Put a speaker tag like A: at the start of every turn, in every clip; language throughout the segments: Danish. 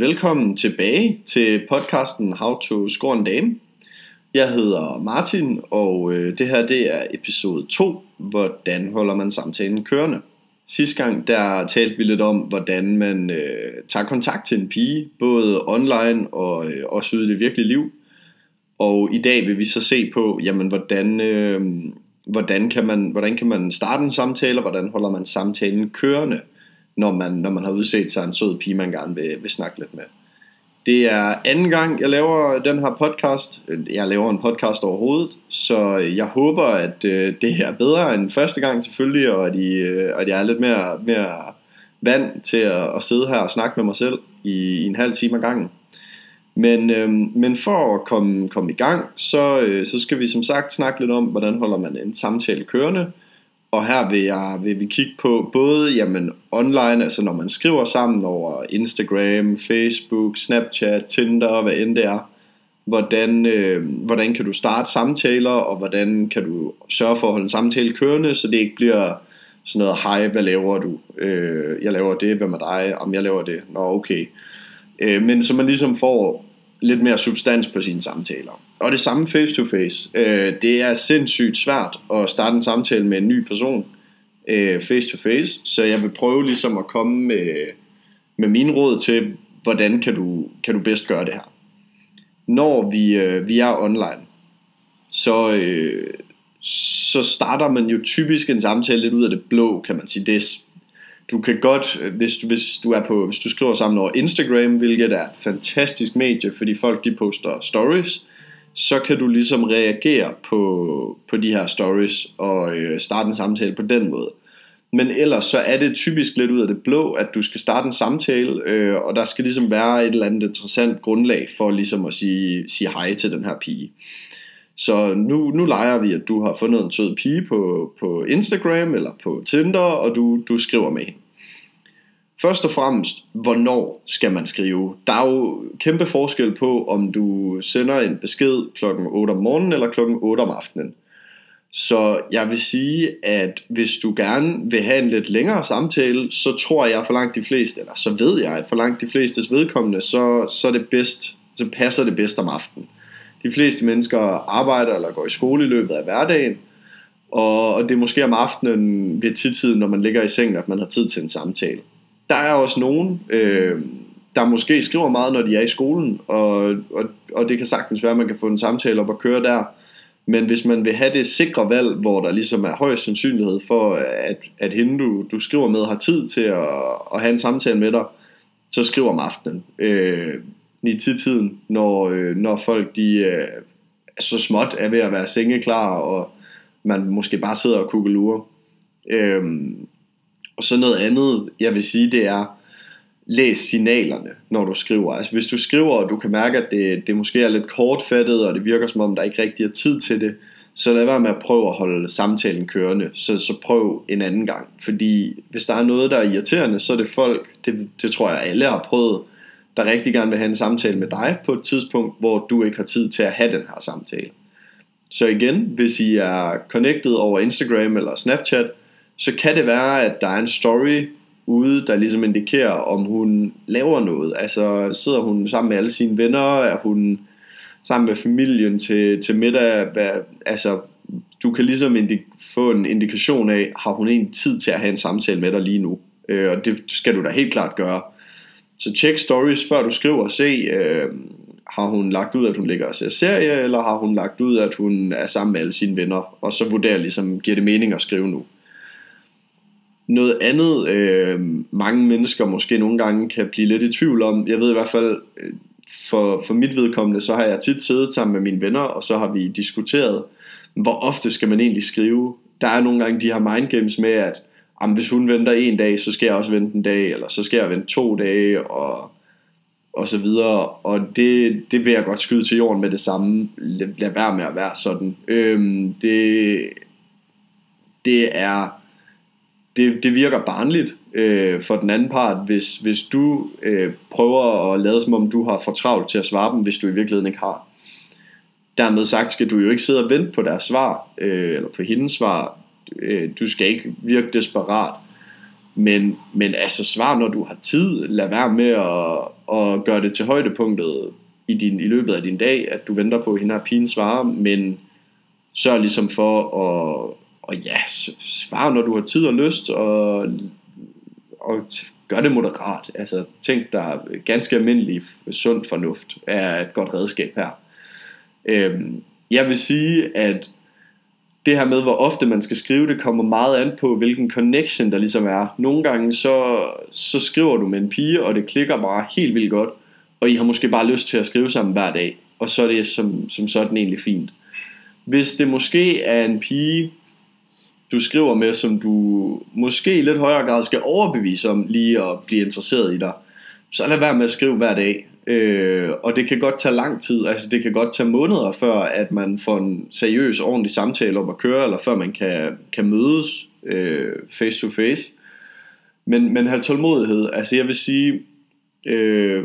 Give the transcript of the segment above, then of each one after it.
A: velkommen tilbage til podcasten How to Score en Dame. Jeg hedder Martin, og øh, det her det er episode 2, hvordan holder man samtalen kørende. Sidste gang der talte vi lidt om, hvordan man øh, tager kontakt til en pige, både online og øh, også ude i det virkelige liv. Og i dag vil vi så se på, jamen, hvordan, øh, hvordan, kan man, hvordan kan man starte en samtale, og hvordan holder man samtalen kørende når man, når man har udset sig en sød pige, man gerne vil, vil snakke lidt med. Det er anden gang, jeg laver den her podcast. Jeg laver en podcast overhovedet, så jeg håber, at øh, det her er bedre end første gang selvfølgelig, og at, I, øh, at jeg er lidt mere, mere vant til at, at sidde her og snakke med mig selv i, i en halv time ad gangen. Men, øh, men for at komme, komme i gang, så, øh, så skal vi som sagt snakke lidt om, hvordan holder man en samtale kørende, og her vil, jeg, vil vi kigge på både jamen, online, altså når man skriver sammen over Instagram, Facebook, Snapchat, Tinder, hvad end det er. Hvordan, øh, hvordan kan du starte samtaler, og hvordan kan du sørge for at holde en samtale kørende, så det ikke bliver sådan noget, hej, hvad laver du? Øh, jeg laver det, hvad med dig? Om jeg laver det? Nå, okay. Øh, men så man ligesom får lidt mere substans på sine samtaler. Og det samme face to face. Øh, det er sindssygt svært at starte en samtale med en ny person øh, face to face, så jeg vil prøve ligesom at komme med, med mine råd til, hvordan kan du, kan du bedst gøre det her. Når vi, øh, vi er online, så, øh, så starter man jo typisk en samtale lidt ud af det blå, kan man sige. Det er du kan godt, hvis du, hvis du er på, hvis du skriver sammen over Instagram, hvilket er et fantastisk medie, fordi folk de poster stories, så kan du ligesom reagere på, på de her stories og øh, starte en samtale på den måde. Men ellers så er det typisk lidt ud af det blå, at du skal starte en samtale, øh, og der skal ligesom være et eller andet interessant grundlag for ligesom at sige, sige hej til den her pige. Så nu, nu leger vi, at du har fundet en sød pige på, på Instagram eller på Tinder, og du, du skriver med hende. Først og fremmest, hvornår skal man skrive? Der er jo kæmpe forskel på, om du sender en besked klokken 8 om morgenen eller klokken 8 om aftenen. Så jeg vil sige, at hvis du gerne vil have en lidt længere samtale, så tror jeg for langt de fleste, eller så ved jeg, at for langt de flestes vedkommende, så, så er det bedst, så passer det bedst om aftenen. De fleste mennesker arbejder eller går i skole i løbet af hverdagen, og det er måske om aftenen ved tidtiden, når man ligger i sengen, at man har tid til en samtale. Der er også nogen, øh, der måske skriver meget, når de er i skolen, og, og, og det kan sagtens være, at man kan få en samtale op og køre der. Men hvis man vil have det sikre valg, hvor der ligesom er høj sandsynlighed for, at, at hende du, du skriver med har tid til at, at have en samtale med dig, så skriv om aftenen. Øh, i tiden, når, øh, når folk de øh, så småt er ved at være sengeklar, og man måske bare sidder og kugler. Øh, og så noget andet, jeg vil sige, det er, læs signalerne, når du skriver. Altså hvis du skriver, og du kan mærke, at det, det måske er lidt kortfattet, og det virker som om, der ikke rigtig er tid til det, så lad være med at prøve at holde samtalen kørende. Så, så prøv en anden gang. Fordi hvis der er noget, der er irriterende, så er det folk, det, det tror jeg alle har prøvet, der rigtig gerne vil have en samtale med dig på et tidspunkt, hvor du ikke har tid til at have den her samtale. Så igen, hvis I er connected over Instagram eller Snapchat, så kan det være, at der er en story ude, der ligesom indikerer, om hun laver noget. Altså sidder hun sammen med alle sine venner, er hun sammen med familien til, til middag, hvad, altså du kan ligesom indik- få en indikation af, har hun en tid til at have en samtale med dig lige nu. Øh, og det skal du da helt klart gøre. Så tjek stories før du skriver, se øh, har hun lagt ud, at hun ligger og ser serie, eller har hun lagt ud, at hun er sammen med alle sine venner, og så vurderer ligesom, giver det mening at skrive nu. Noget andet, øh, mange mennesker måske nogle gange kan blive lidt i tvivl om, jeg ved i hvert fald, øh, for, for mit vedkommende, så har jeg tit siddet sammen med mine venner, og så har vi diskuteret, hvor ofte skal man egentlig skrive. Der er nogle gange de her mindgames med, at jamen, hvis hun venter en dag, så skal jeg også vente en dag, eller så skal jeg vente to dage, og, og så videre. Og det, det vil jeg godt skyde til jorden med det samme. Lad, lad være med at være sådan. Øhm, det, det er det, det virker barnligt øh, for den anden part, hvis, hvis du øh, prøver at lade som om du har for travlt til at svare dem, hvis du i virkeligheden ikke har. Dermed sagt skal du jo ikke sidde og vente på deres svar, øh, eller på hendes svar, øh, du skal ikke virke desperat. Men, men altså svar, når du har tid. Lad være med at, at gøre det til højdepunktet i, din, i løbet af din dag, at du venter på, at hende har pigen svarer, men sørg ligesom for at og ja, svar når du har tid og lyst, og, og gør det moderat. Altså, tænk dig, ganske almindelig sund fornuft er et godt redskab her. Øhm, jeg vil sige, at det her med, hvor ofte man skal skrive, det kommer meget an på, hvilken connection der ligesom er. Nogle gange, så, så skriver du med en pige, og det klikker bare helt vildt godt, og I har måske bare lyst til at skrive sammen hver dag, og så er det som, som sådan egentlig fint. Hvis det måske er en pige, du skriver med, som du måske i lidt højere grad skal overbevise om lige at blive interesseret i dig, så lad være med at skrive hver dag. Øh, og det kan godt tage lang tid, altså det kan godt tage måneder før, at man får en seriøs, ordentlig samtale om at køre, eller før man kan, kan mødes øh, face to face. Men, men have tålmodighed, altså jeg vil sige, øh,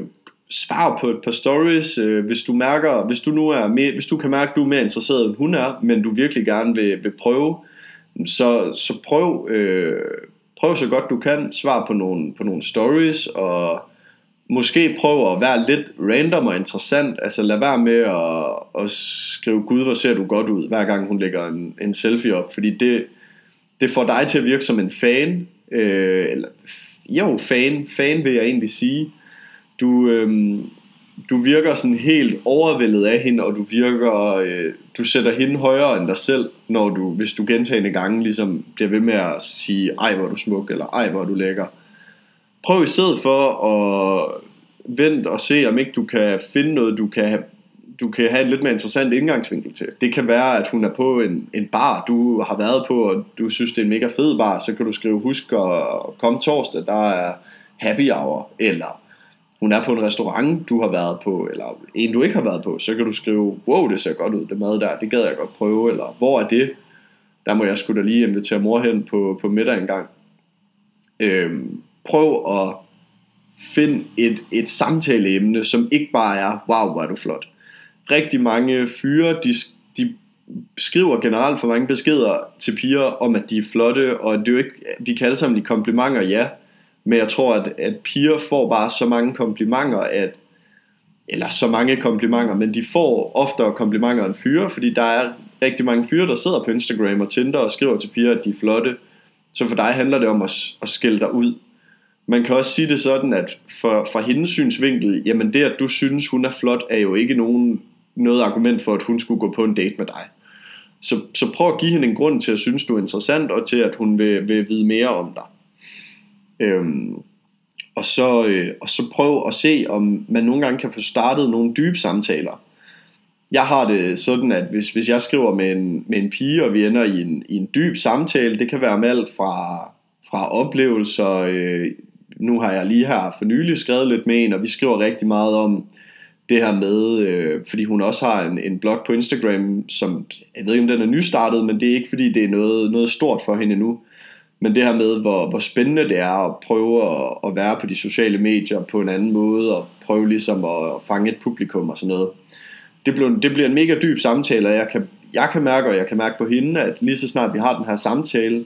A: svar på et par stories, øh, hvis du mærker, hvis du nu er mere, hvis du kan mærke, at du er mere interesseret end hun er, men du virkelig gerne vil, vil prøve, så, så prøv, øh, prøv så godt du kan, svar på nogle, på nogle stories, og måske prøv at være lidt random og interessant, altså lad være med at, at skrive, gud hvor ser du godt ud, hver gang hun lægger en, en selfie op, fordi det, det får dig til at virke som en fan, øh, eller jo, fan, fan vil jeg egentlig sige, du, øh, du virker sådan helt overvældet af hende, og du virker, øh, du sætter hende højere end dig selv, når du, hvis du gentagende gange ligesom bliver ved med at sige, ej hvor er du smuk, eller ej hvor er du lækker. Prøv i stedet for at vente og se, om ikke du kan finde noget, du kan have, du kan have en lidt mere interessant indgangsvinkel til. Det kan være, at hun er på en, en bar, du har været på, og du synes, det er en mega fed bar, så kan du skrive, husk at komme torsdag, der er happy hour, eller hun er på en restaurant, du har været på, eller en, du ikke har været på, så kan du skrive, wow, det ser godt ud, det mad der, det gad jeg godt prøve, eller hvor er det? Der må jeg skulle da lige invitere mor hen på, på middag en gang. Øhm, prøv at finde et, et samtaleemne, som ikke bare er, wow, hvor er du flot. Rigtig mange fyre, de, de skriver generelt for mange beskeder til piger om, at de er flotte, og det er jo ikke, vi kan alle sammen lide komplimenter, ja, men jeg tror, at, at piger får bare så mange komplimenter, at eller så mange komplimenter, men de får oftere komplimenter end fyre, fordi der er rigtig mange fyre, der sidder på Instagram og Tinder og skriver til piger, at de er flotte. Så for dig handler det om at, at skille dig ud. Man kan også sige det sådan, at for, for hendes synsvinkel, jamen det, at du synes, hun er flot, er jo ikke nogen, noget argument for, at hun skulle gå på en date med dig. Så, så prøv at give hende en grund til at synes, du er interessant, og til at hun vil, vil vide mere om dig. Øhm, og, så, øh, og så prøv at se, om man nogle gange kan få startet nogle dybe samtaler. Jeg har det sådan, at hvis, hvis jeg skriver med en, med en pige, og vi ender i en, i en dyb samtale, det kan være med alt fra, fra oplevelser. Øh, nu har jeg lige her for nylig skrevet lidt med en, og vi skriver rigtig meget om det her med, øh, fordi hun også har en, en blog på Instagram, som, jeg ved ikke om den er nystartet, men det er ikke fordi det er noget, noget stort for hende nu. Men det her med, hvor, hvor spændende det er at prøve at, at være på de sociale medier på en anden måde, og prøve ligesom at fange et publikum og sådan noget. Det bliver, det bliver en mega dyb samtale, og jeg kan, jeg kan mærke, og jeg kan mærke på hende, at lige så snart vi har den her samtale,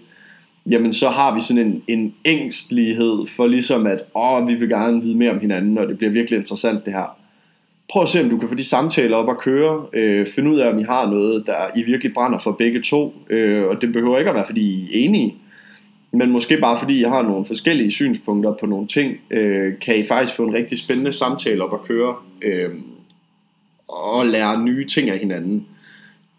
A: jamen så har vi sådan en, en ængstlighed for ligesom at, åh, vi vil gerne vide mere om hinanden, og det bliver virkelig interessant det her. Prøv at se, om du kan få de samtaler op at køre. Øh, find ud af, om I har noget, der I virkelig brænder for begge to. Øh, og det behøver ikke at være, fordi I er enige men måske bare fordi jeg har nogle forskellige synspunkter på nogle ting, øh, kan I faktisk få en rigtig spændende samtale op at køre, øh, og lære nye ting af hinanden.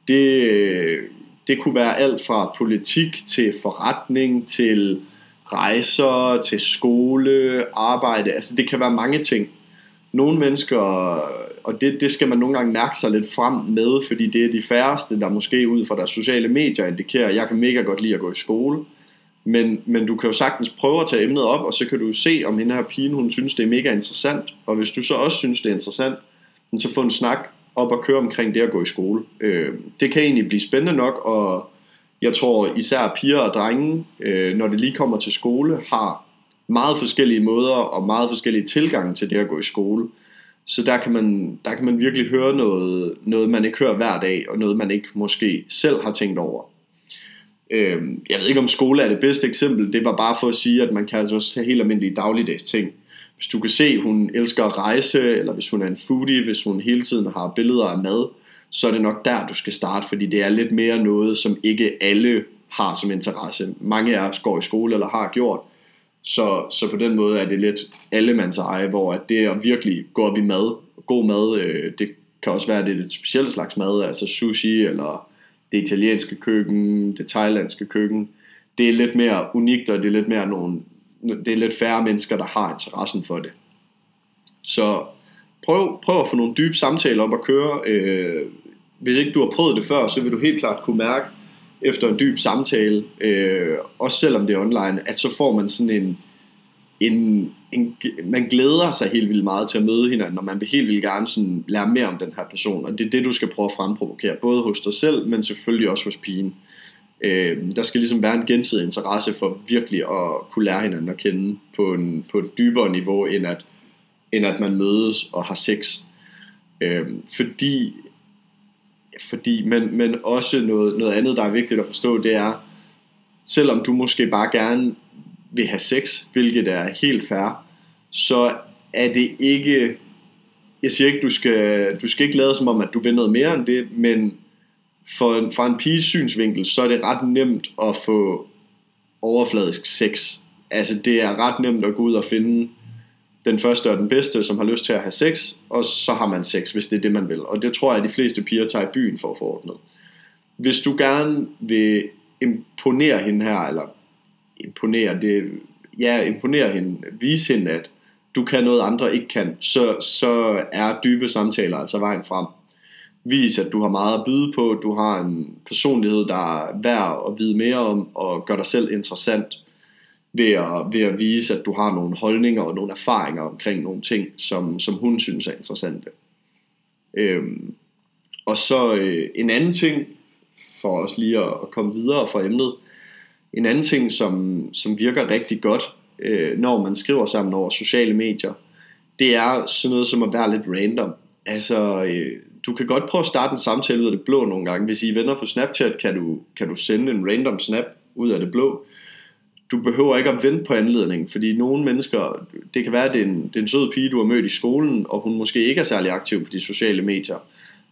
A: Det, øh, det kunne være alt fra politik til forretning, til rejser, til skole, arbejde, altså det kan være mange ting. Nogle mennesker, og det, det skal man nogle gange mærke sig lidt frem med, fordi det er de færreste, der måske ud fra deres sociale medier indikerer, at jeg kan mega godt lide at gå i skole, men, men du kan jo sagtens prøve at tage emnet op, og så kan du se, om hende her pigen, hun synes, det er mega interessant. Og hvis du så også synes, det er interessant, så få en snak op og køre omkring det at gå i skole. Øh, det kan egentlig blive spændende nok, og jeg tror især piger og drenge, øh, når det lige kommer til skole, har meget forskellige måder og meget forskellige tilgange til det at gå i skole. Så der kan man, der kan man virkelig høre noget, noget, man ikke hører hver dag, og noget, man ikke måske selv har tænkt over. Øh, jeg ved ikke om skole er det bedste eksempel, det var bare for at sige, at man kan altså også have helt almindelige dagligdags ting. Hvis du kan se, at hun elsker at rejse, eller hvis hun er en foodie, hvis hun hele tiden har billeder af mad, så er det nok der, du skal starte, fordi det er lidt mere noget, som ikke alle har som interesse. Mange af os går i skole eller har gjort, så, så på den måde er det lidt allemands eje, hvor at det at virkelig gå op i mad, god mad, øh, det kan også være, at det er et specielt slags mad, altså sushi eller det italienske køkken, det thailandske køkken. Det er lidt mere unikt, og det er lidt mere nogle, det er lidt færre mennesker, der har interessen for det. Så prøv, prøv at få nogle dybe samtaler op at køre. Øh, hvis ikke du har prøvet det før, så vil du helt klart kunne mærke, efter en dyb samtale, øh, også selvom det er online, at så får man sådan en, en, en, man glæder sig helt vildt meget til at møde hinanden, og man vil helt vildt gerne sådan lære mere om den her person, og det er det, du skal prøve at fremprovokere, både hos dig selv, men selvfølgelig også hos pigen. Øh, der skal ligesom være en gensidig interesse for virkelig at kunne lære hinanden at kende på, en, på et dybere niveau, end at, end at man mødes og har sex. Øh, fordi fordi, men, men også noget, noget andet, der er vigtigt at forstå, det er, selvom du måske bare gerne vil have sex, hvilket er helt fair, så er det ikke, jeg siger ikke, du skal, du skal ikke lade som om, at du vil noget mere end det, men for, fra en piges synsvinkel, så er det ret nemt at få overfladisk sex. Altså det er ret nemt at gå ud og finde den første og den bedste, som har lyst til at have sex, og så har man sex, hvis det er det, man vil. Og det tror jeg, at de fleste piger tager i byen for at få ordnet. Hvis du gerne vil imponere hende her, eller imponere, det, ja, imponere hende, vise hende, at du kan noget, andre ikke kan, så, så er dybe samtaler altså vejen frem. Vis, at du har meget at byde på, du har en personlighed, der er værd at vide mere om, og gør dig selv interessant ved at, ved at vise, at du har nogle holdninger og nogle erfaringer omkring nogle ting, som, som hun synes er interessante. Øhm, og så øh, en anden ting, for os lige at, at komme videre fra emnet, en anden ting, som, som virker rigtig godt, øh, når man skriver sammen over sociale medier, det er sådan noget som at være lidt random. Altså, øh, du kan godt prøve at starte en samtale ud af det blå nogle gange. Hvis I er venner på Snapchat, kan du, kan du sende en random snap ud af det blå du behøver ikke at vente på anledningen, fordi nogle mennesker, det kan være, at det er, en, det er en sød pige, du har mødt i skolen, og hun måske ikke er særlig aktiv på de sociale medier,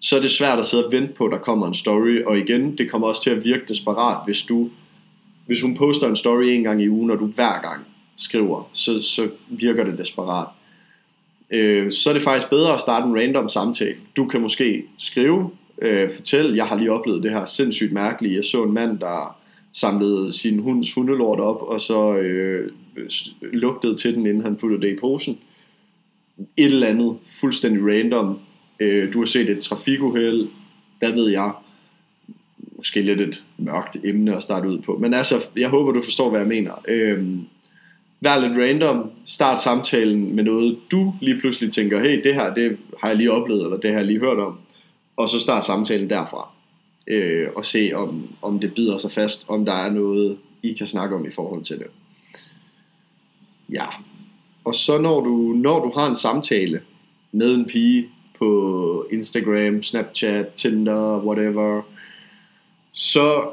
A: så er det svært at sidde og vente på, at der kommer en story, og igen, det kommer også til at virke desperat, hvis du, hvis hun poster en story en gang i ugen, og du hver gang skriver, så, så virker det desperat. Øh, så er det faktisk bedre at starte en random samtale. Du kan måske skrive, øh, fortæl, jeg har lige oplevet det her sindssygt mærkeligt. Jeg så en mand, der samlede sin hunds hundelort op, og så øh, lugtede til den, inden han puttede det i posen. Et eller andet fuldstændig random. Øh, du har set et trafikuheld, hvad ved jeg. Måske lidt et mørkt emne at starte ud på. Men altså, jeg håber, du forstår, hvad jeg mener. Øhm, vær lidt random. Start samtalen med noget, du lige pludselig tænker, hey, det her det har jeg lige oplevet, eller det har jeg lige hørt om. Og så start samtalen derfra øh, og se om, om det bider sig fast, om der er noget, I kan snakke om i forhold til det. Ja, og så når du, når du har en samtale med en pige på Instagram, Snapchat, Tinder, whatever, så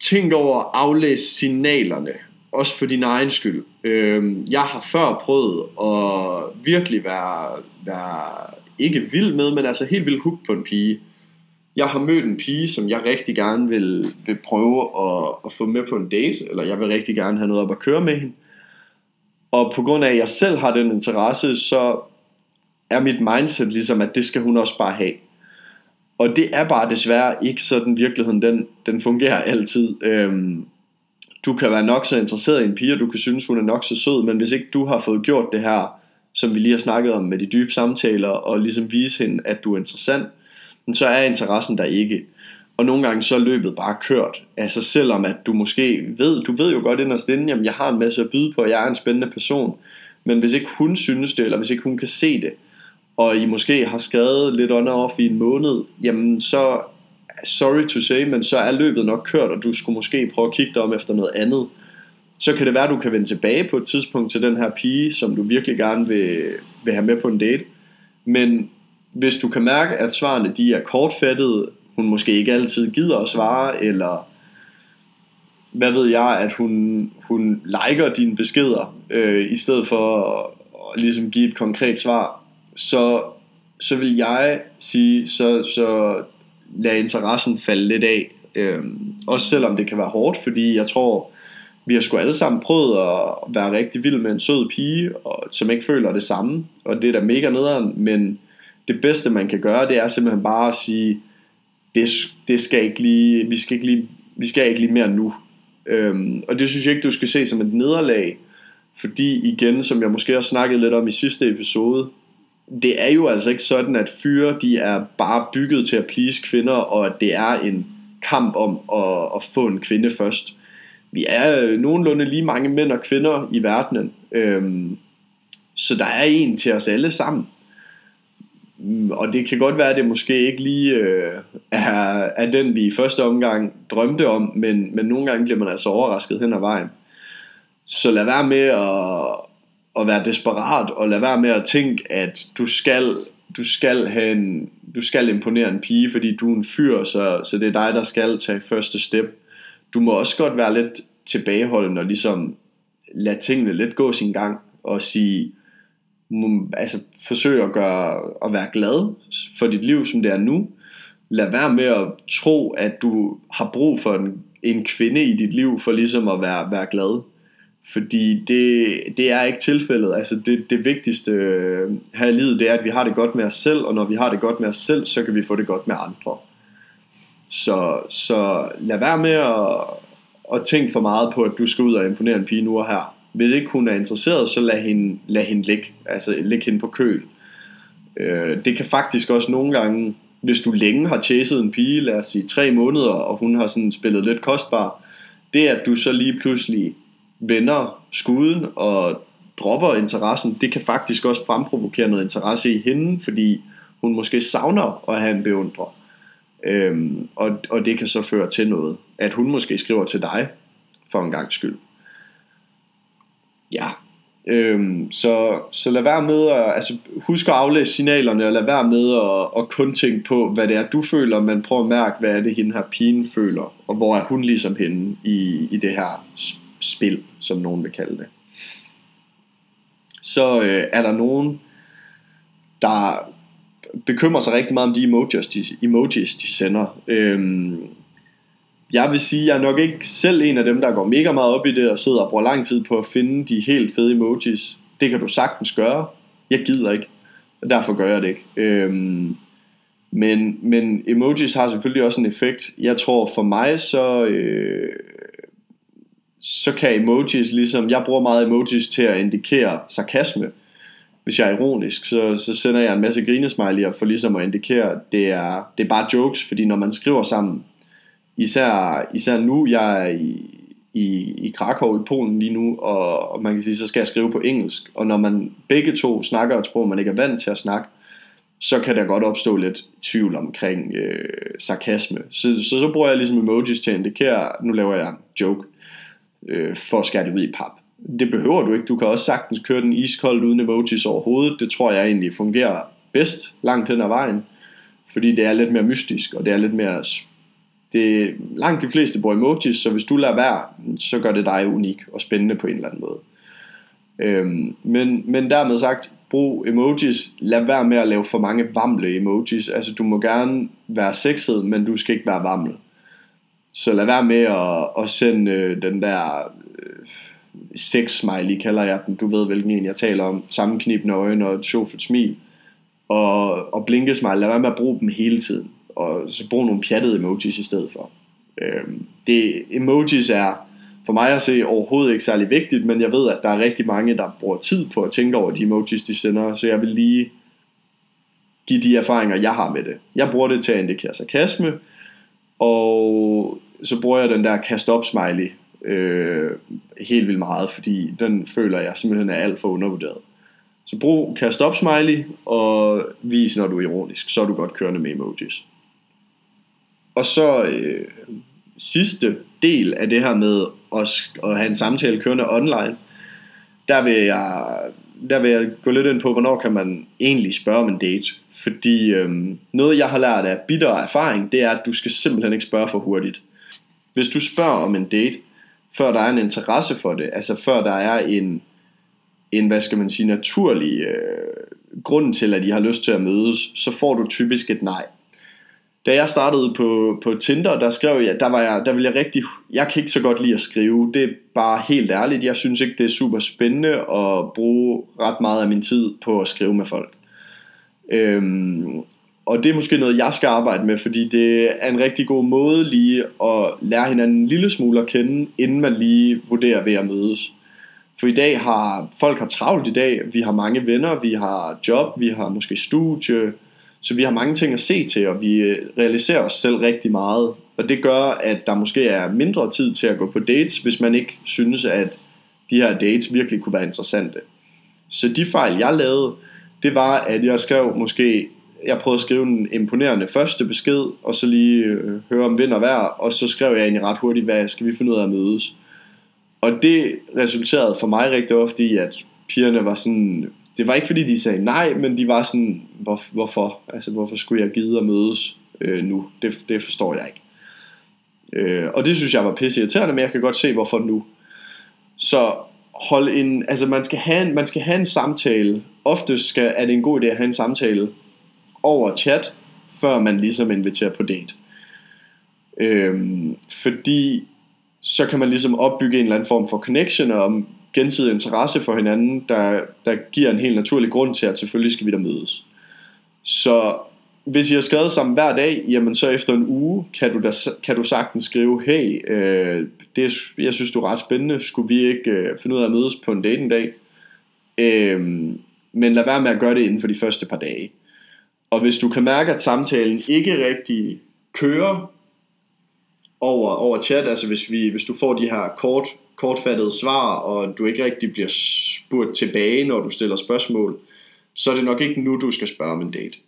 A: tænk over at aflæse signalerne, også for din egen skyld. Øhm, jeg har før prøvet at virkelig være, være ikke vild med, men altså helt vildt hooked på en pige jeg har mødt en pige, som jeg rigtig gerne vil, vil prøve at, at få med på en date, eller jeg vil rigtig gerne have noget op at køre med hende. Og på grund af, at jeg selv har den interesse, så er mit mindset ligesom, at det skal hun også bare have. Og det er bare desværre ikke sådan virkeligheden, den, den fungerer altid. Øhm, du kan være nok så interesseret i en pige, og du kan synes, hun er nok så sød, men hvis ikke du har fået gjort det her, som vi lige har snakket om med de dybe samtaler, og ligesom vise hende, at du er interessant, så er interessen der ikke. Og nogle gange så er løbet bare kørt. Altså selvom at du måske ved, du ved jo godt inderst inden, jamen jeg har en masse at byde på, og jeg er en spændende person. Men hvis ikke hun synes det, eller hvis ikke hun kan se det, og I måske har skrevet lidt under off i en måned, jamen så, sorry to say, men så er løbet nok kørt, og du skulle måske prøve at kigge dig om efter noget andet. Så kan det være, at du kan vende tilbage på et tidspunkt til den her pige, som du virkelig gerne vil, vil have med på en date. Men hvis du kan mærke, at svarene de er kortfattede, hun måske ikke altid gider at svare, eller hvad ved jeg, at hun, hun liker dine beskeder, øh, i stedet for at, at ligesom give et konkret svar, så, så vil jeg sige, så, så lad interessen falde lidt af. Øhm, også selvom det kan være hårdt, fordi jeg tror, vi har sgu alle sammen prøvet at være rigtig vild med en sød pige, og, som ikke føler det samme, og det er da mega nederen, men det bedste man kan gøre, det er simpelthen bare at sige, det, det skal ikke lige, vi skal ikke lige, vi skal ikke lige mere nu. Øhm, og det synes jeg ikke, du skal se som et nederlag, fordi igen, som jeg måske har snakket lidt om i sidste episode, det er jo altså ikke sådan, at fyre de er bare bygget til at please kvinder, og at det er en kamp om at, at få en kvinde først. Vi er øh, nogenlunde lige mange mænd og kvinder i verdenen, øhm, så der er en til os alle sammen. Mm, og det kan godt være, at det måske ikke lige øh, er, er den, vi i første omgang drømte om, men, men nogle gange bliver man altså overrasket hen ad vejen. Så lad være med at, at være desperat, og lade være med at tænke, at du skal, du skal, have en, du skal imponere en pige, fordi du er en fyr, så, så det er dig, der skal tage første step. Du må også godt være lidt tilbageholdende og ligesom lade tingene lidt gå sin gang, og sige, altså forsøge at gøre at være glad for dit liv som det er nu. Lad være med at tro at du har brug for en, en kvinde i dit liv for ligesom at være, være glad. Fordi det, det er ikke tilfældet. Altså det, det vigtigste øh, her i livet, det er, at vi har det godt med os selv, og når vi har det godt med os selv, så kan vi få det godt med andre. Så, så lad være med at, at tænke for meget på, at du skal ud og imponere en pige nu og her. Hvis ikke hun er interesseret, så lad hende, lad hende ligge. Altså læg hende på køl. Øh, det kan faktisk også nogle gange, hvis du længe har chaset en pige, lad os sige tre måneder, og hun har sådan spillet lidt kostbar, det at du så lige pludselig vender skuden og dropper interessen, det kan faktisk også fremprovokere noget interesse i hende, fordi hun måske savner at have en beundrer. Øhm, og, og det kan så føre til noget, at hun måske skriver til dig for en gang skyld ja, Øhm, så, så lad være med at, altså husk at aflæse signalerne, og lad være med at, at kun tænke på, hvad det er, du føler, men prøv at mærke, hvad er det, hende her pigen føler, og hvor er hun ligesom hende i, i det her spil, som nogen vil kalde det. Så øh, er der nogen, der bekymrer sig rigtig meget om de emojis, de, emojis, de sender. Øhm, jeg vil sige, jeg er nok ikke selv en af dem, der går mega meget op i det og sidder og bruger lang tid på at finde de helt fede emojis. Det kan du sagtens gøre. Jeg gider ikke, og derfor gør jeg det ikke. Øhm, men, men emojis har selvfølgelig også en effekt. Jeg tror for mig, så, øh, så kan emojis ligesom, jeg bruger meget emojis til at indikere sarkasme. Hvis jeg er ironisk, så, så sender jeg en masse grinesmiley'er for ligesom at indikere, at det er, det er bare jokes, fordi når man skriver sammen, især, især nu, jeg er i, i, i Krakow i Polen lige nu, og, og man kan sige, så skal jeg skrive på engelsk, og når man begge to snakker et sprog, man ikke er vant til at snakke, så kan der godt opstå lidt tvivl omkring øh, sarkasme. Så, så så bruger jeg ligesom emojis til at indikere, nu laver jeg en joke, øh, for at skære det ud i pap. Det behøver du ikke. Du kan også sagtens køre den iskoldt uden emojis overhovedet. Det tror jeg egentlig fungerer bedst langt hen ad vejen. Fordi det er lidt mere mystisk, og det er lidt mere det, langt de fleste bruger emojis, så hvis du lader være, så gør det dig unik og spændende på en eller anden måde. Øhm, men, men dermed sagt, brug emojis, lad være med at lave for mange vamle emojis, altså du må gerne være sexet, men du skal ikke være vamle. Så lad være med at, at sende øh, den der øh, sex smiley, kalder jeg den, du ved hvilken en jeg taler om, sammenknibende øjne og et sjovt smil, og, og blinke smile, lad være med at bruge dem hele tiden. Og så brug nogle pjattede emojis i stedet for. Øh, det, emojis er for mig at se overhovedet ikke særlig vigtigt, men jeg ved, at der er rigtig mange, der bruger tid på at tænke over de emojis, de sender, så jeg vil lige give de erfaringer, jeg har med det. Jeg bruger det til at indikere sarkasme, og så bruger jeg den der kast op smiley øh, helt vildt meget, fordi den føler jeg simpelthen er alt for undervurderet. Så brug kast op smiley, og vis når du er ironisk, så er du godt kørende med emojis. Og så øh, sidste del af det her med at, at have en samtale kørende online, der vil jeg der vil jeg gå lidt ind på, hvornår kan man egentlig spørge om en date. Fordi øhm, noget jeg har lært af bitter erfaring, det er, at du skal simpelthen ikke spørge for hurtigt. Hvis du spørger om en date, før der er en interesse for det, altså før der er en, en hvad skal man sige, naturlig øh, grund til, at de har lyst til at mødes, så får du typisk et nej. Da jeg startede på, på Tinder, der skrev jeg, der var jeg, der ville jeg rigtig, jeg kan ikke så godt lide at skrive, det er bare helt ærligt, jeg synes ikke det er super spændende at bruge ret meget af min tid på at skrive med folk. Øhm, og det er måske noget, jeg skal arbejde med, fordi det er en rigtig god måde lige at lære hinanden en lille smule at kende, inden man lige vurderer ved at mødes. For i dag har folk har travlt i dag, vi har mange venner, vi har job, vi har måske studie, så vi har mange ting at se til, og vi øh, realiserer os selv rigtig meget. Og det gør, at der måske er mindre tid til at gå på dates, hvis man ikke synes, at de her dates virkelig kunne være interessante. Så de fejl, jeg lavede, det var, at jeg skrev måske, jeg prøvede at skrive en imponerende første besked, og så lige øh, høre om vind og vejr, og så skrev jeg egentlig ret hurtigt, hvad skal vi finde ud af at mødes. Og det resulterede for mig rigtig ofte i, at pigerne var sådan, det var ikke fordi de sagde nej, men de var sådan, hvor, hvorfor? Altså hvorfor skulle jeg gide at mødes øh, nu? Det, det forstår jeg ikke. Øh, og det synes jeg var pisse irriterende, men jeg kan godt se hvorfor nu. Så hold en, altså man skal have en, man skal have en samtale. Ofte skal, er det en god idé at have en samtale over chat, før man ligesom inviterer på date. Øhm, fordi så kan man ligesom opbygge en eller anden form for connection og gensidig interesse for hinanden, der, der giver en helt naturlig grund til, at selvfølgelig skal vi da mødes. Så hvis I har skrevet sammen hver dag, jamen så efter en uge, kan du, da, kan du sagtens skrive, hey, øh, det, jeg synes du er ret spændende, skulle vi ikke øh, finde ud af at mødes på en dating dag? Øh, men lad være med at gøre det inden for de første par dage. Og hvis du kan mærke, at samtalen ikke rigtig kører over, over chat, altså hvis, vi, hvis du får de her kort, kortfattede svar, og du ikke rigtig bliver spurgt tilbage, når du stiller spørgsmål, så er det nok ikke nu, du skal spørge om en date.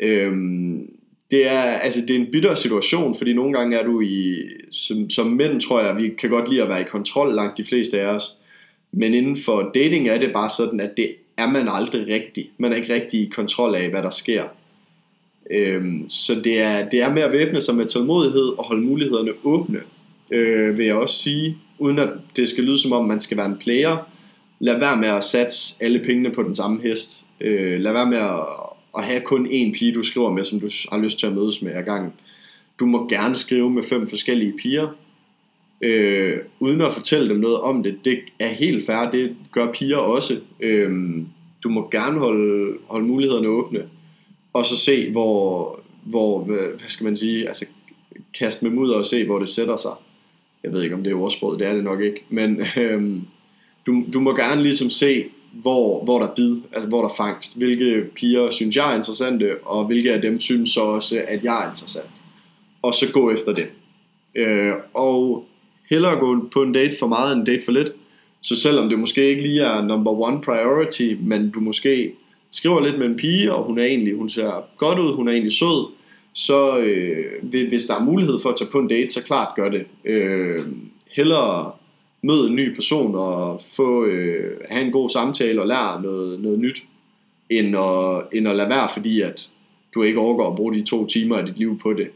A: Øhm, det er, altså det er en bitter situation, fordi nogle gange er du i, som, som mænd tror jeg, vi kan godt lide at være i kontrol langt de fleste af os, men inden for dating er det bare sådan, at det er man aldrig rigtig. Man er ikke rigtig i kontrol af, hvad der sker. Øhm, så det er, det er med at væbne sig med tålmodighed og holde mulighederne åbne, øh, vil jeg også sige, uden at det skal lyde som om, man skal være en player. Lad være med at satse alle pengene på den samme hest. Øh, lad være med at, at have kun én pige, du skriver med, som du har lyst til at mødes med ad gangen. Du må gerne skrive med fem forskellige piger, øh, uden at fortælle dem noget om det. Det er helt fair, det gør piger også. Øh, du må gerne holde, holde mulighederne åbne, og så se, hvor, hvor hvad skal man sige, altså kaste med mudder og se, hvor det sætter sig. Jeg ved ikke, om det er ordsproget, det er det nok ikke, men øhm, du, du må gerne ligesom se, hvor, hvor der bid, altså hvor der fangst. Hvilke piger synes jeg er interessante, og hvilke af dem synes så også, at jeg er interessant. Og så gå efter det. Øh, og hellere gå på en date for meget end en date for lidt. Så selvom det måske ikke lige er number one priority, men du måske skriver lidt med en pige, og hun er egentlig, hun ser godt ud, hun er egentlig sød, så øh, hvis der er mulighed for at tage på en date, så klart gør det. Øh, hellere møde en ny person og få, øh, have en god samtale og lære noget, noget nyt, end at, end at lade være, fordi at du ikke overgår at bruge de to timer af dit liv på det.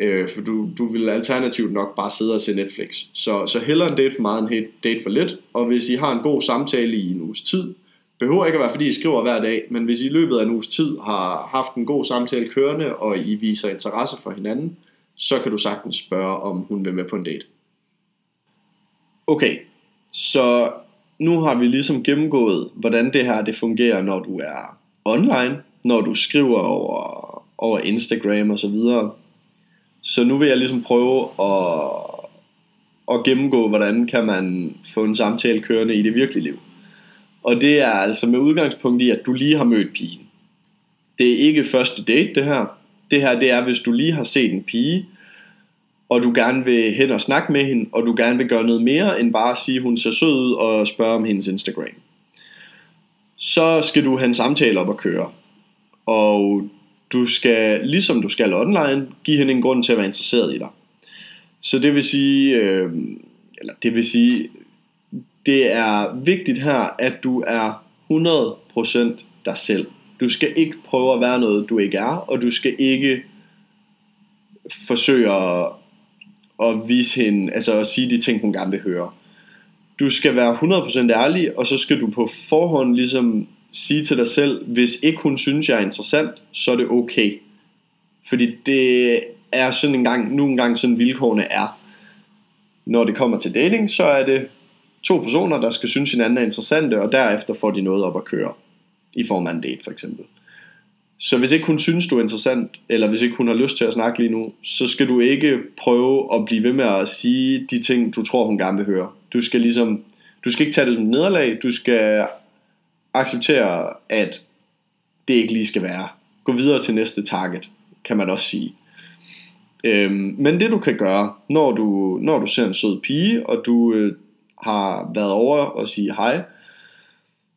A: Øh, for du, du vil alternativt nok bare sidde og se Netflix. Så, så hellere en date for meget end date for lidt. Og hvis I har en god samtale i en uges tid, behøver ikke at være fordi I skriver hver dag, men hvis I i løbet af en uges tid har haft en god samtale kørende, og I viser interesse for hinanden, så kan du sagtens spørge, om hun vil med på en date. Okay, så nu har vi ligesom gennemgået, hvordan det her det fungerer, når du er online, når du skriver over, over Instagram og så videre. Så nu vil jeg ligesom prøve at, at gennemgå, hvordan kan man få en samtale kørende i det virkelige liv. Og det er altså med udgangspunkt i, at du lige har mødt pigen. Det er ikke første date det her. Det her det er, hvis du lige har set en pige, og du gerne vil hen og snakke med hende, og du gerne vil gøre noget mere, end bare at sige, at hun ser sød ud og spørge om hendes Instagram. Så skal du have en samtale op at køre. Og du skal, ligesom du skal online, give hende en grund til at være interesseret i dig. Så det vil sige, øh, eller det vil sige, det er vigtigt her, at du er 100% dig selv. Du skal ikke prøve at være noget, du ikke er, og du skal ikke forsøge at at vise hende, altså at sige de ting, hun gerne vil høre. Du skal være 100% ærlig, og så skal du på forhånd ligesom sige til dig selv, hvis ikke hun synes, jeg er interessant, så er det okay. Fordi det er sådan en gang, nu engang sådan vilkårene er. Når det kommer til dating, så er det to personer, der skal synes hinanden er interessante, og derefter får de noget op at køre. I form af en date for eksempel. Så hvis ikke hun synes, du er interessant, eller hvis ikke hun har lyst til at snakke lige nu, så skal du ikke prøve at blive ved med at sige de ting, du tror, hun gerne vil høre. Du skal ligesom, du skal ikke tage det som nederlag, du skal acceptere, at det ikke lige skal være. Gå videre til næste target, kan man også sige. Øhm, men det du kan gøre, når du, når du ser en sød pige, og du øh, har været over og sige hej,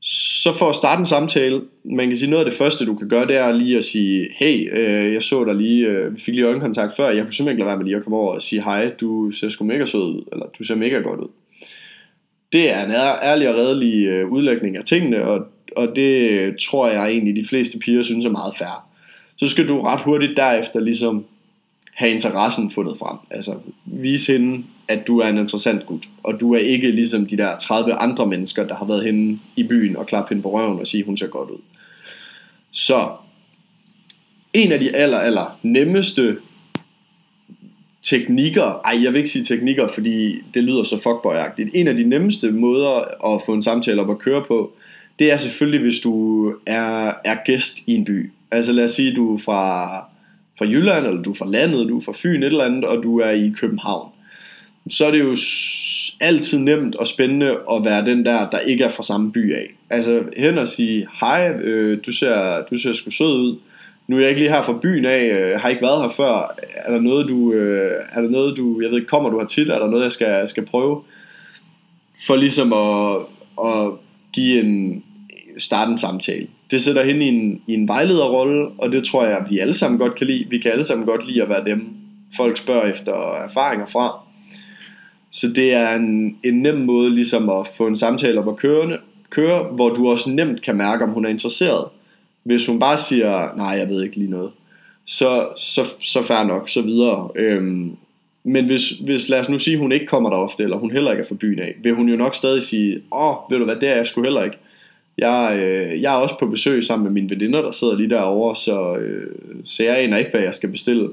A: så for at starte en samtale, man kan sige noget af det første du kan gøre, det er lige at sige, hey, øh, jeg så dig lige, øh, vi fik lige øjenkontakt før, jeg kunne simpelthen ikke lade være med lige at komme over og sige hej, du ser sgu mega sød ud, eller du ser mega godt ud. Det er en ærlig og redelig øh, udlægning af tingene, og, og det tror jeg egentlig de fleste piger synes er meget fair. Så skal du ret hurtigt derefter ligesom have interessen fundet frem. Altså vise hende, at du er en interessant gut, og du er ikke ligesom de der 30 andre mennesker, der har været henne i byen og klappe hende på røven og sige, hun ser godt ud. Så en af de aller, aller nemmeste teknikker, ej jeg vil ikke sige teknikker, fordi det lyder så fuckboy-agtigt. En af de nemmeste måder at få en samtale op at køre på, det er selvfølgelig, hvis du er, er gæst i en by. Altså lad os sige, du er fra, fra Jylland, eller du er fra landet, du er fra Fyn, et eller andet, og du er i København så er det jo altid nemt og spændende at være den der, der ikke er fra samme by af. Altså hen og sige, hej, øh, du, ser, du ser sgu sød ud. Nu er jeg ikke lige her fra byen af, øh, har ikke været her før. Er der noget, du, øh, er der noget, du, jeg ved ikke, kommer du her tit? Er der noget, jeg skal, skal prøve? For ligesom at, at give en, starte en samtale. Det sætter hende i en, i en vejlederrolle, og det tror jeg, vi alle sammen godt kan lide. Vi kan alle sammen godt lide at være dem, folk spørger efter erfaringer fra. Så det er en, en nem måde ligesom at få en samtale op at køre, køre, hvor du også nemt kan mærke, om hun er interesseret. Hvis hun bare siger, nej, jeg ved ikke lige noget, så, så, så fair nok, så videre. Øhm, men hvis, hvis, lad os nu sige, hun ikke kommer der ofte, eller hun heller ikke er fra byen af, vil hun jo nok stadig sige, åh, oh, ved du hvad, det er jeg sgu heller ikke. Jeg, øh, jeg er også på besøg sammen med mine veninder, der sidder lige derovre, så, øh, så jeg aner ikke, hvad jeg skal bestille.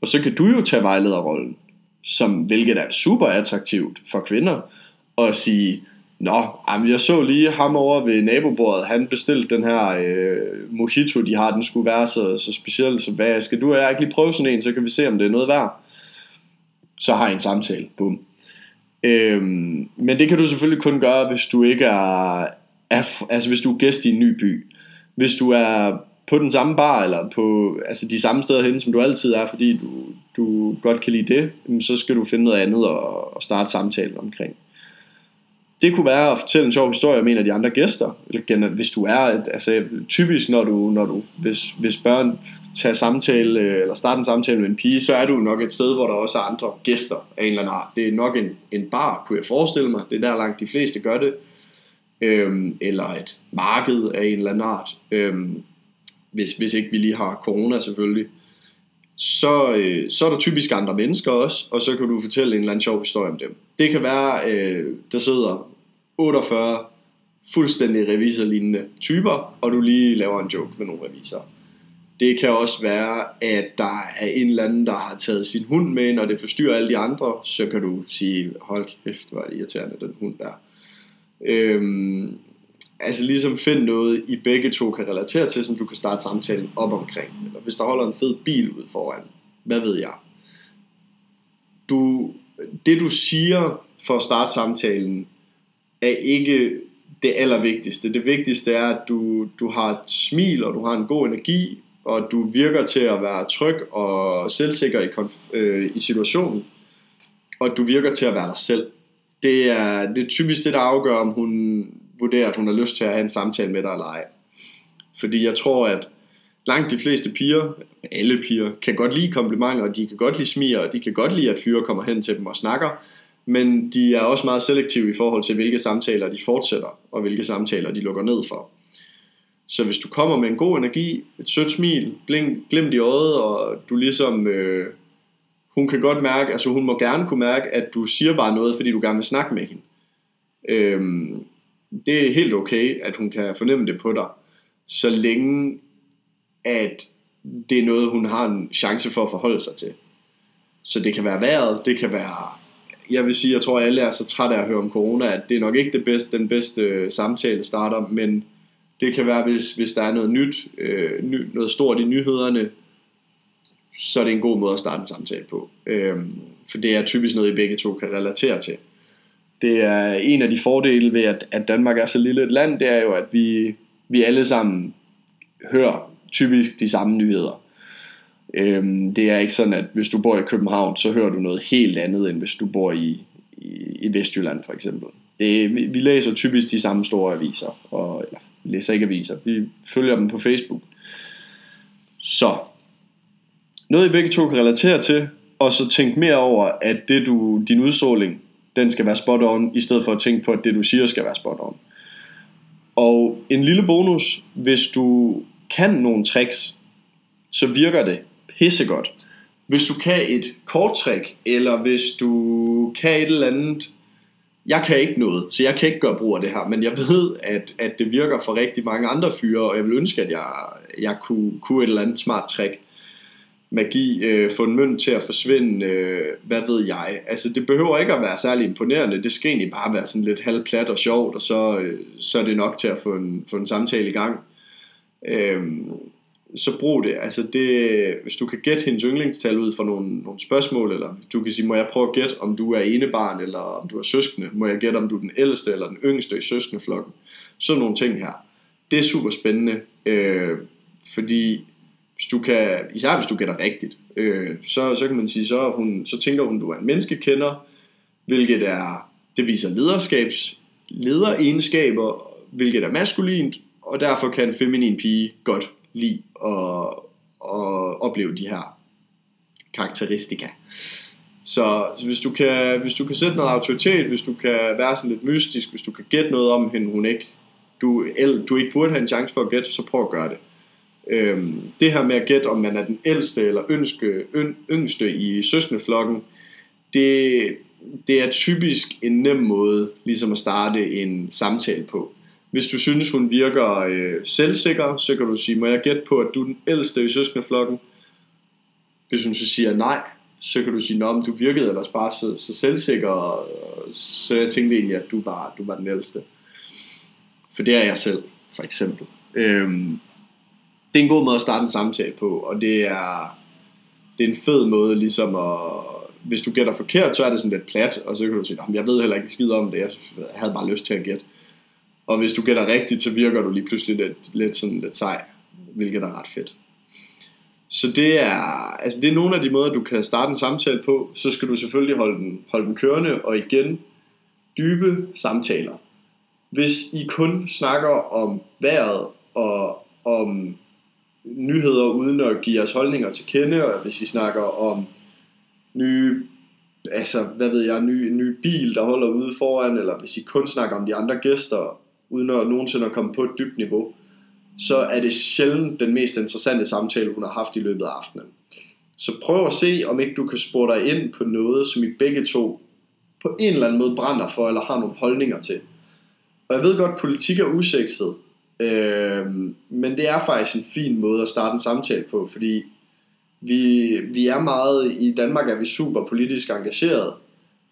A: Og så kan du jo tage vejlederrollen som, hvilket er super attraktivt for kvinder, og sige, Nå, jamen jeg så lige ham over ved nabobordet, han bestilte den her øh, mojito, de har, den skulle være så, så speciel, så hvad, skal du og jeg ikke lige prøve sådan en, så kan vi se, om det er noget værd. Så har I en samtale, bum. Øhm, men det kan du selvfølgelig kun gøre, hvis du ikke er, er, altså hvis du er gæst i en ny by. Hvis du er på den samme bar, eller på altså de samme steder hen, som du altid er, fordi du, du godt kan lide det, så skal du finde noget andet og, og starte samtalen omkring. Det kunne være at fortælle en sjov historie om en af de andre gæster, eller hvis du er, altså typisk når du, når du hvis, hvis børn tager samtale, øh, eller starter en samtale med en pige, så er du nok et sted, hvor der også er andre gæster af en eller anden art. Det er nok en, en bar, kunne jeg forestille mig. Det er der langt de fleste gør det. Øhm, eller et marked af en eller anden art. Øhm, hvis, hvis ikke vi lige har corona selvfølgelig, så, øh, så er der typisk andre mennesker også, og så kan du fortælle en eller anden sjov historie om dem. Det kan være, øh, der sidder 48 fuldstændig revisorlignende typer, og du lige laver en joke med nogle revisorer. Det kan også være, at der er en eller anden, der har taget sin hund med, når det forstyrrer alle de andre, så kan du sige, hold kæft, hvor er det irriterende, den hund der. Øhm, altså ligesom find noget, I begge to kan relatere til, som du kan starte samtalen op omkring. Eller hvis der holder en fed bil ud foran, hvad ved jeg. Du, det du siger for at starte samtalen, er ikke det allervigtigste. Det vigtigste er, at du, du har et smil, og du har en god energi, og du virker til at være tryg og selvsikker i, konf- øh, i situationen, og du virker til at være dig selv. Det er, det er typisk det, der afgør, om hun vurdere, at hun har lyst til at have en samtale med dig eller ej. Fordi jeg tror, at langt de fleste piger, alle piger, kan godt lide komplimenter, og de kan godt lide smiger, og de kan godt lide, at fyre kommer hen til dem og snakker, men de er også meget selektive i forhold til, hvilke samtaler de fortsætter, og hvilke samtaler de lukker ned for. Så hvis du kommer med en god energi, et sødt smil, blink, glimt i øjet, og du ligesom øh, hun kan godt mærke, altså hun må gerne kunne mærke, at du siger bare noget, fordi du gerne vil snakke med hende. Øhm, det er helt okay, at hun kan fornemme det på dig, så længe at det er noget, hun har en chance for at forholde sig til. Så det kan være vejret, det kan være... Jeg vil sige, jeg tror, at alle er så trætte af at høre om corona, at det er nok ikke det bedste, den bedste samtale starter, men det kan være, hvis, hvis der er noget nyt, øh, ny, noget stort i nyhederne, så er det en god måde at starte en samtale på. Øh, for det er typisk noget, I begge to kan relatere til. Det er en af de fordele ved, at, at Danmark er så lille et land, det er jo, at vi, vi alle sammen hører typisk de samme nyheder. Øhm, det er ikke sådan, at hvis du bor i København, så hører du noget helt andet, end hvis du bor i, i, i Vestjylland for eksempel. Det, vi, vi læser typisk de samme store aviser, og, eller vi læser ikke aviser, vi følger dem på Facebook. Så, noget I begge to kan relatere til, og så tænk mere over, at det du, din udstråling, den skal være spot on, i stedet for at tænke på, at det du siger skal være spot on. Og en lille bonus, hvis du kan nogle tricks, så virker det pissegodt. Hvis du kan et kort trick, eller hvis du kan et eller andet, jeg kan ikke noget, så jeg kan ikke gøre brug af det her, men jeg ved, at, at det virker for rigtig mange andre fyre, og jeg vil ønske, at jeg, jeg kunne, kunne et eller andet smart trick. Magi, øh, få en mønt til at forsvinde, øh, hvad ved jeg. Altså det behøver ikke at være særlig imponerende, det skal egentlig bare være sådan lidt halvplat og sjovt, og så, øh, så er det nok til at få en, få en samtale i gang. Øh, så brug det. Altså det, hvis du kan gætte hendes yndlingstal ud fra nogle, nogle spørgsmål, eller du kan sige, må jeg prøve at gætte, om du er enebarn, eller om du er søskende, må jeg gætte, om du er den ældste eller den yngste i søskendeflokken. Sådan nogle ting her. Det er super spændende, øh, fordi hvis du kan, især hvis du gætter rigtigt, øh, så, så kan man sige, så, hun, så tænker hun, du er en menneskekender, hvilket er, det viser lederskabs, lederegenskaber, hvilket er maskulint, og derfor kan en feminin pige godt lide at, at opleve de her karakteristika. Så, så hvis, du kan, hvis du kan sætte noget autoritet, hvis du kan være sådan lidt mystisk, hvis du kan gætte noget om hende, hun ikke, du, el, du ikke burde have en chance for at gætte, så prøv at gøre det. Øhm, det her med at gætte, om man er den ældste eller ønske, yng, yngste i søskendeflokken, det, det er typisk en nem måde ligesom at starte en samtale på. Hvis du synes, hun virker øh, selvsikker, så kan du sige, må jeg gætte på, at du er den ældste i søskendeflokken? Hvis hun så siger nej, så kan du sige, at du virkede ellers bare så, så selvsikker, så jeg tænkte egentlig, at du var, du var den ældste. For det er jeg selv, for eksempel. Øhm, det er en god måde at starte en samtale på, og det er, det er en fed måde ligesom at, hvis du gætter forkert, så er det sådan lidt plat, og så kan du sige, jeg ved heller ikke skid om det, jeg havde bare lyst til at gætte. Og hvis du gætter rigtigt, så virker du lige pludselig lidt, lidt, sådan lidt sej, hvilket er ret fedt. Så det er, altså det er nogle af de måder, du kan starte en samtale på. Så skal du selvfølgelig holde den, holde den kørende, og igen, dybe samtaler. Hvis I kun snakker om vejret og om nyheder uden at give jeres holdninger til kende, og hvis I snakker om nye, altså hvad ved jeg, ny, en ny bil, der holder ude foran, eller hvis I kun snakker om de andre gæster, uden at nogensinde at komme på et dybt niveau, så er det sjældent den mest interessante samtale, hun har haft i løbet af aftenen. Så prøv at se, om ikke du kan spore dig ind på noget, som I begge to på en eller anden måde brænder for, eller har nogle holdninger til. Og jeg ved godt, politik er usekset, øh, men det er faktisk en fin måde at starte en samtale på, fordi vi, vi er meget, i Danmark er vi super politisk engageret,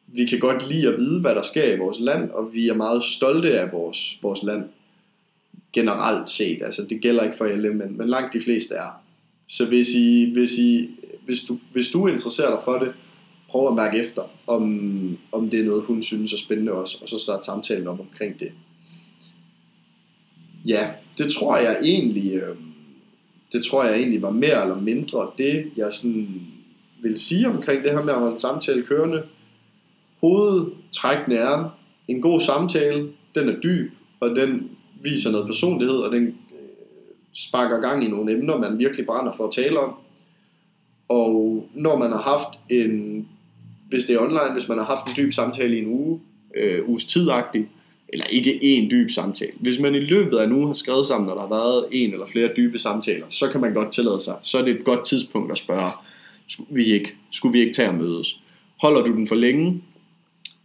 A: vi kan godt lide at vide, hvad der sker i vores land, og vi er meget stolte af vores, vores land generelt set. Altså det gælder ikke for alle, men, men langt de fleste er. Så hvis, I, hvis, I, hvis, du, hvis du interesserer dig for det, prøv at mærke efter, om, om det er noget, hun synes er spændende også, og så starte samtalen op omkring det. Ja, det tror jeg egentlig, øh, det tror jeg egentlig var mere eller mindre det, jeg sådan vil sige omkring det her med at holde en samtale kørende hovedtrækkene er en god samtale, den er dyb, og den viser noget personlighed, og den øh, sparker gang i nogle emner, man virkelig brænder for at tale om. Og når man har haft en, hvis det er online, hvis man har haft en dyb samtale i en uge, øh, uges tidagtig, eller ikke en dyb samtale. Hvis man i løbet af en uge har skrevet sammen, og der har været en eller flere dybe samtaler, så kan man godt tillade sig. Så er det et godt tidspunkt at spørge, skulle vi ikke, skulle vi ikke tage og mødes. Holder du den for længe,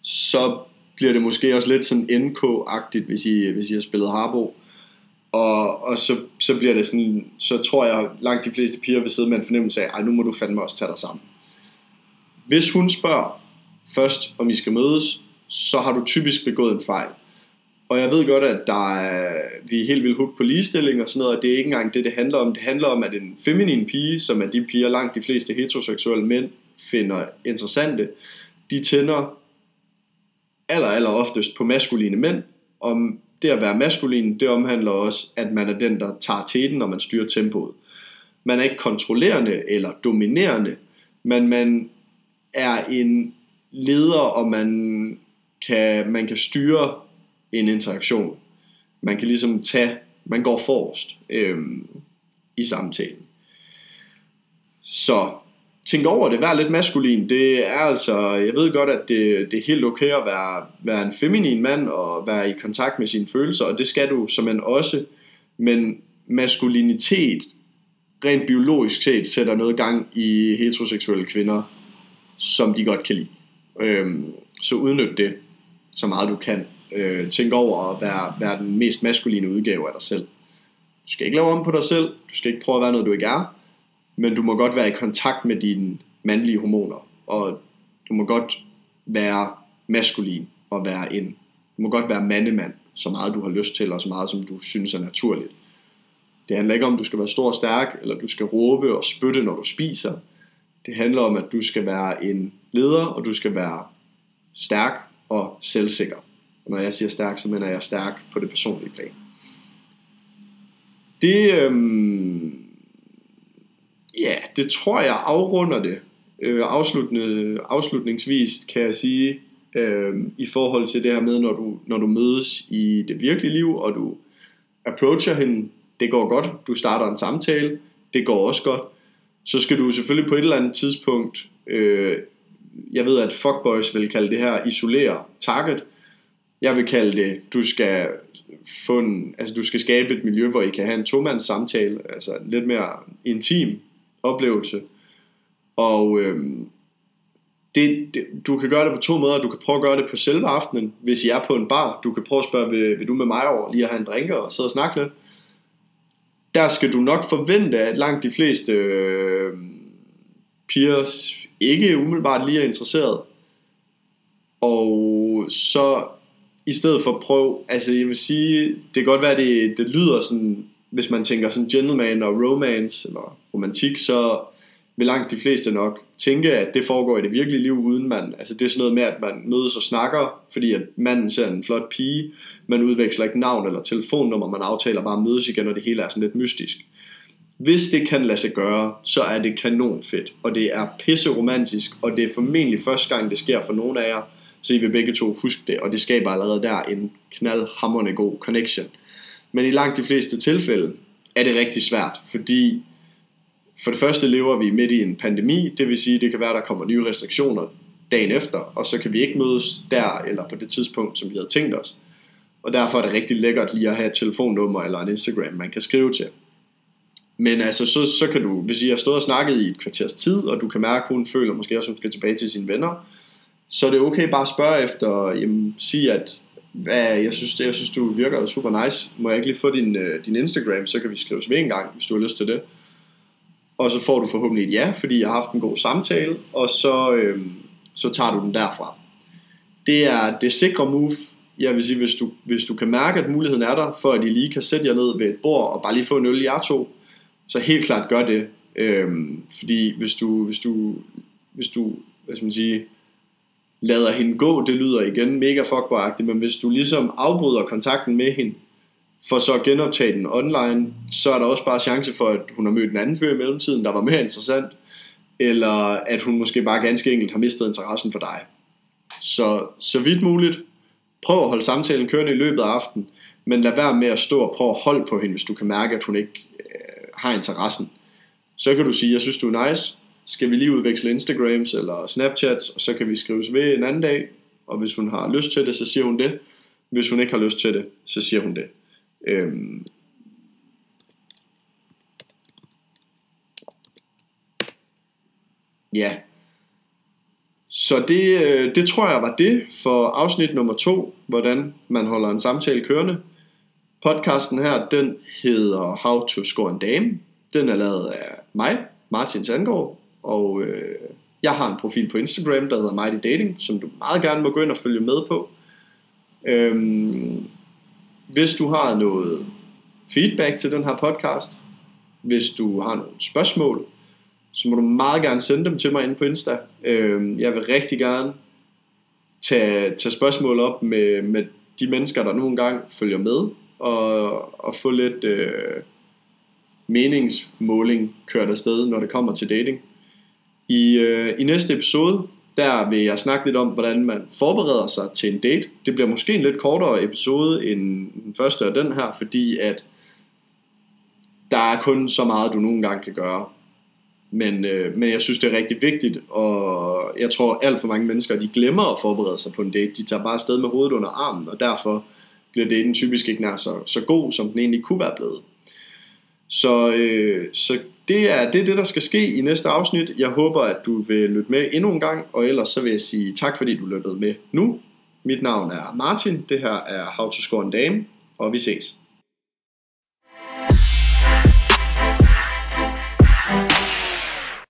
A: så bliver det måske også lidt sådan NK-agtigt, hvis I, hvis I har spillet Harbo. Og, og så, så bliver det sådan, så tror jeg langt de fleste piger vil sidde med en fornemmelse af, ej nu må du fandme også tage dig sammen. Hvis hun spørger først, om I skal mødes, så har du typisk begået en fejl. Og jeg ved godt, at der er, vi er helt vildt hooked på ligestilling og sådan noget, og det er ikke engang det, det handler om. Det handler om, at en feminin pige, som er de piger, langt de fleste heteroseksuelle mænd finder interessante, de tænder aller, aller oftest på maskuline mænd. Om det at være maskulin, det omhandler også, at man er den, der tager teten, når man styrer tempoet. Man er ikke kontrollerende eller dominerende, men man er en leder, og man kan, man kan styre en interaktion. Man kan ligesom tage, man går forrest øh, i samtalen. Så tænk over det, vær lidt maskulin. Det er altså, jeg ved godt, at det, det er helt okay at være, være en feminin mand og være i kontakt med sine følelser, og det skal du som en også. Men maskulinitet, rent biologisk set, sætter noget gang i heteroseksuelle kvinder, som de godt kan lide. Øhm, så udnyt det så meget du kan. Øh, tænk over at være, være den mest maskuline udgave af dig selv. Du skal ikke lave om på dig selv. Du skal ikke prøve at være noget, du ikke er. Men du må godt være i kontakt med dine mandlige hormoner. Og du må godt være maskulin og være en. Du må godt være mandemand, så meget du har lyst til, og så meget som du synes er naturligt. Det handler ikke om, at du skal være stor og stærk, eller du skal råbe og spytte, når du spiser. Det handler om, at du skal være en leder, og du skal være stærk og selvsikker. Og når jeg siger stærk, så mener jeg stærk på det personlige plan. Det, øhm, ja, det tror jeg afrunder det. Øh, afsluttende, afslutningsvis kan jeg sige, øh, i forhold til det her med, når du, når du mødes i det virkelige liv, og du approacher hende, det går godt, du starter en samtale, det går også godt, så skal du selvfølgelig på et eller andet tidspunkt, øh, jeg ved at fuckboys vil kalde det her isolere target, jeg vil kalde det, du skal få en, altså du skal skabe et miljø, hvor I kan have en tomands samtale, altså en lidt mere intim oplevelse. Og øhm, det, det, du kan gøre det på to måder. Du kan prøve at gøre det på selve aftenen, hvis I er på en bar. Du kan prøve at spørge, vil, vil du med mig over lige at have en drink og sidde og snakke lidt? Der skal du nok forvente, at langt de fleste øh, piger ikke umiddelbart lige er interesseret. Og så i stedet for prøv, altså jeg vil sige, det kan godt være, det, det lyder sådan, hvis man tænker sådan gentleman og romance eller romantik, så vil langt de fleste nok tænke, at det foregår i det virkelige liv uden man. Altså det er sådan noget med, at man mødes og snakker, fordi at manden ser en flot pige, man udveksler ikke navn eller telefonnummer, man aftaler bare at mødes igen, og det hele er sådan lidt mystisk. Hvis det kan lade sig gøre, så er det kanon fedt, og det er pisse romantisk, og det er formentlig første gang, det sker for nogen af jer, så I vil begge to huske det, og det skaber allerede der en knaldhammerende god connection. Men i langt de fleste tilfælde er det rigtig svært, fordi for det første lever vi midt i en pandemi, det vil sige, det kan være, der kommer nye restriktioner dagen efter, og så kan vi ikke mødes der eller på det tidspunkt, som vi havde tænkt os. Og derfor er det rigtig lækkert lige at have et telefonnummer eller en Instagram, man kan skrive til. Men altså, så, så kan du, hvis I har stået og snakket i et kvarters tid, og du kan mærke, at hun føler måske også, at hun skal tilbage til sine venner, så er det okay bare at spørge efter, jamen, sige at, hvad, jeg, synes, jeg synes, du virker super nice. Må jeg ikke lige få din, øh, din Instagram, så kan vi skrives ved en gang, hvis du har lyst til det. Og så får du forhåbentlig et ja, fordi jeg har haft en god samtale, og så, øh, så tager du den derfra. Det er det sikre move. Jeg vil sige, hvis du, hvis du kan mærke, at muligheden er der, for at I lige kan sætte jer ned ved et bord, og bare lige få en øl i jer to, så helt klart gør det. Øhm, fordi hvis du, hvis du, hvis du, hvad skal man sige, lader hende gå, det lyder igen mega fuckboy men hvis du ligesom afbryder kontakten med hende, for så at genoptage den online, så er der også bare chance for, at hun har mødt en anden fyr i mellemtiden, der var mere interessant, eller at hun måske bare ganske enkelt har mistet interessen for dig. Så, så vidt muligt, prøv at holde samtalen kørende i løbet af aftenen, men lad være med at stå og prøve at holde på hende, hvis du kan mærke, at hun ikke øh, har interessen. Så kan du sige, jeg synes du er nice, skal vi lige udveksle Instagrams eller Snapchats, og så kan vi skrives ved en anden dag, og hvis hun har lyst til det, så siger hun det. Hvis hun ikke har lyst til det, så siger hun det. Øhm, ja, så det, øh, det tror jeg var det for afsnit nummer to, hvordan man holder en samtale kørende. Podcasten her, den hedder How to Score en Dame. Den er lavet af mig, Martin Sandgaard, og øh, jeg har en profil på Instagram, der hedder Mighty Dating, som du meget gerne må gå ind og følge med på. Øhm, hvis du har noget feedback til den her podcast, hvis du har nogle spørgsmål, så må du meget gerne sende dem til mig inde på Insta. Øhm, jeg vil rigtig gerne tage, tage spørgsmål op med, med de mennesker, der nogle gange følger med, og, og få lidt øh, meningsmåling kørt afsted, når det kommer til dating. I, øh, I næste episode, der vil jeg snakke lidt om, hvordan man forbereder sig til en date. Det bliver måske en lidt kortere episode end den første af den her, fordi at der er kun så meget, du nogle gange kan gøre. Men, øh, men jeg synes, det er rigtig vigtigt, og jeg tror alt for mange mennesker, de glemmer at forberede sig på en date. De tager bare afsted med hovedet under armen, og derfor bliver daten typisk ikke nær så, så god, som den egentlig kunne være blevet. Så, øh, så det, er, det er det, der skal ske i næste afsnit. Jeg håber, at du vil lytte med endnu en gang, og ellers så vil jeg sige tak, fordi du lyttede med nu. Mit navn er Martin, det her er How to Score en Dame, og vi ses.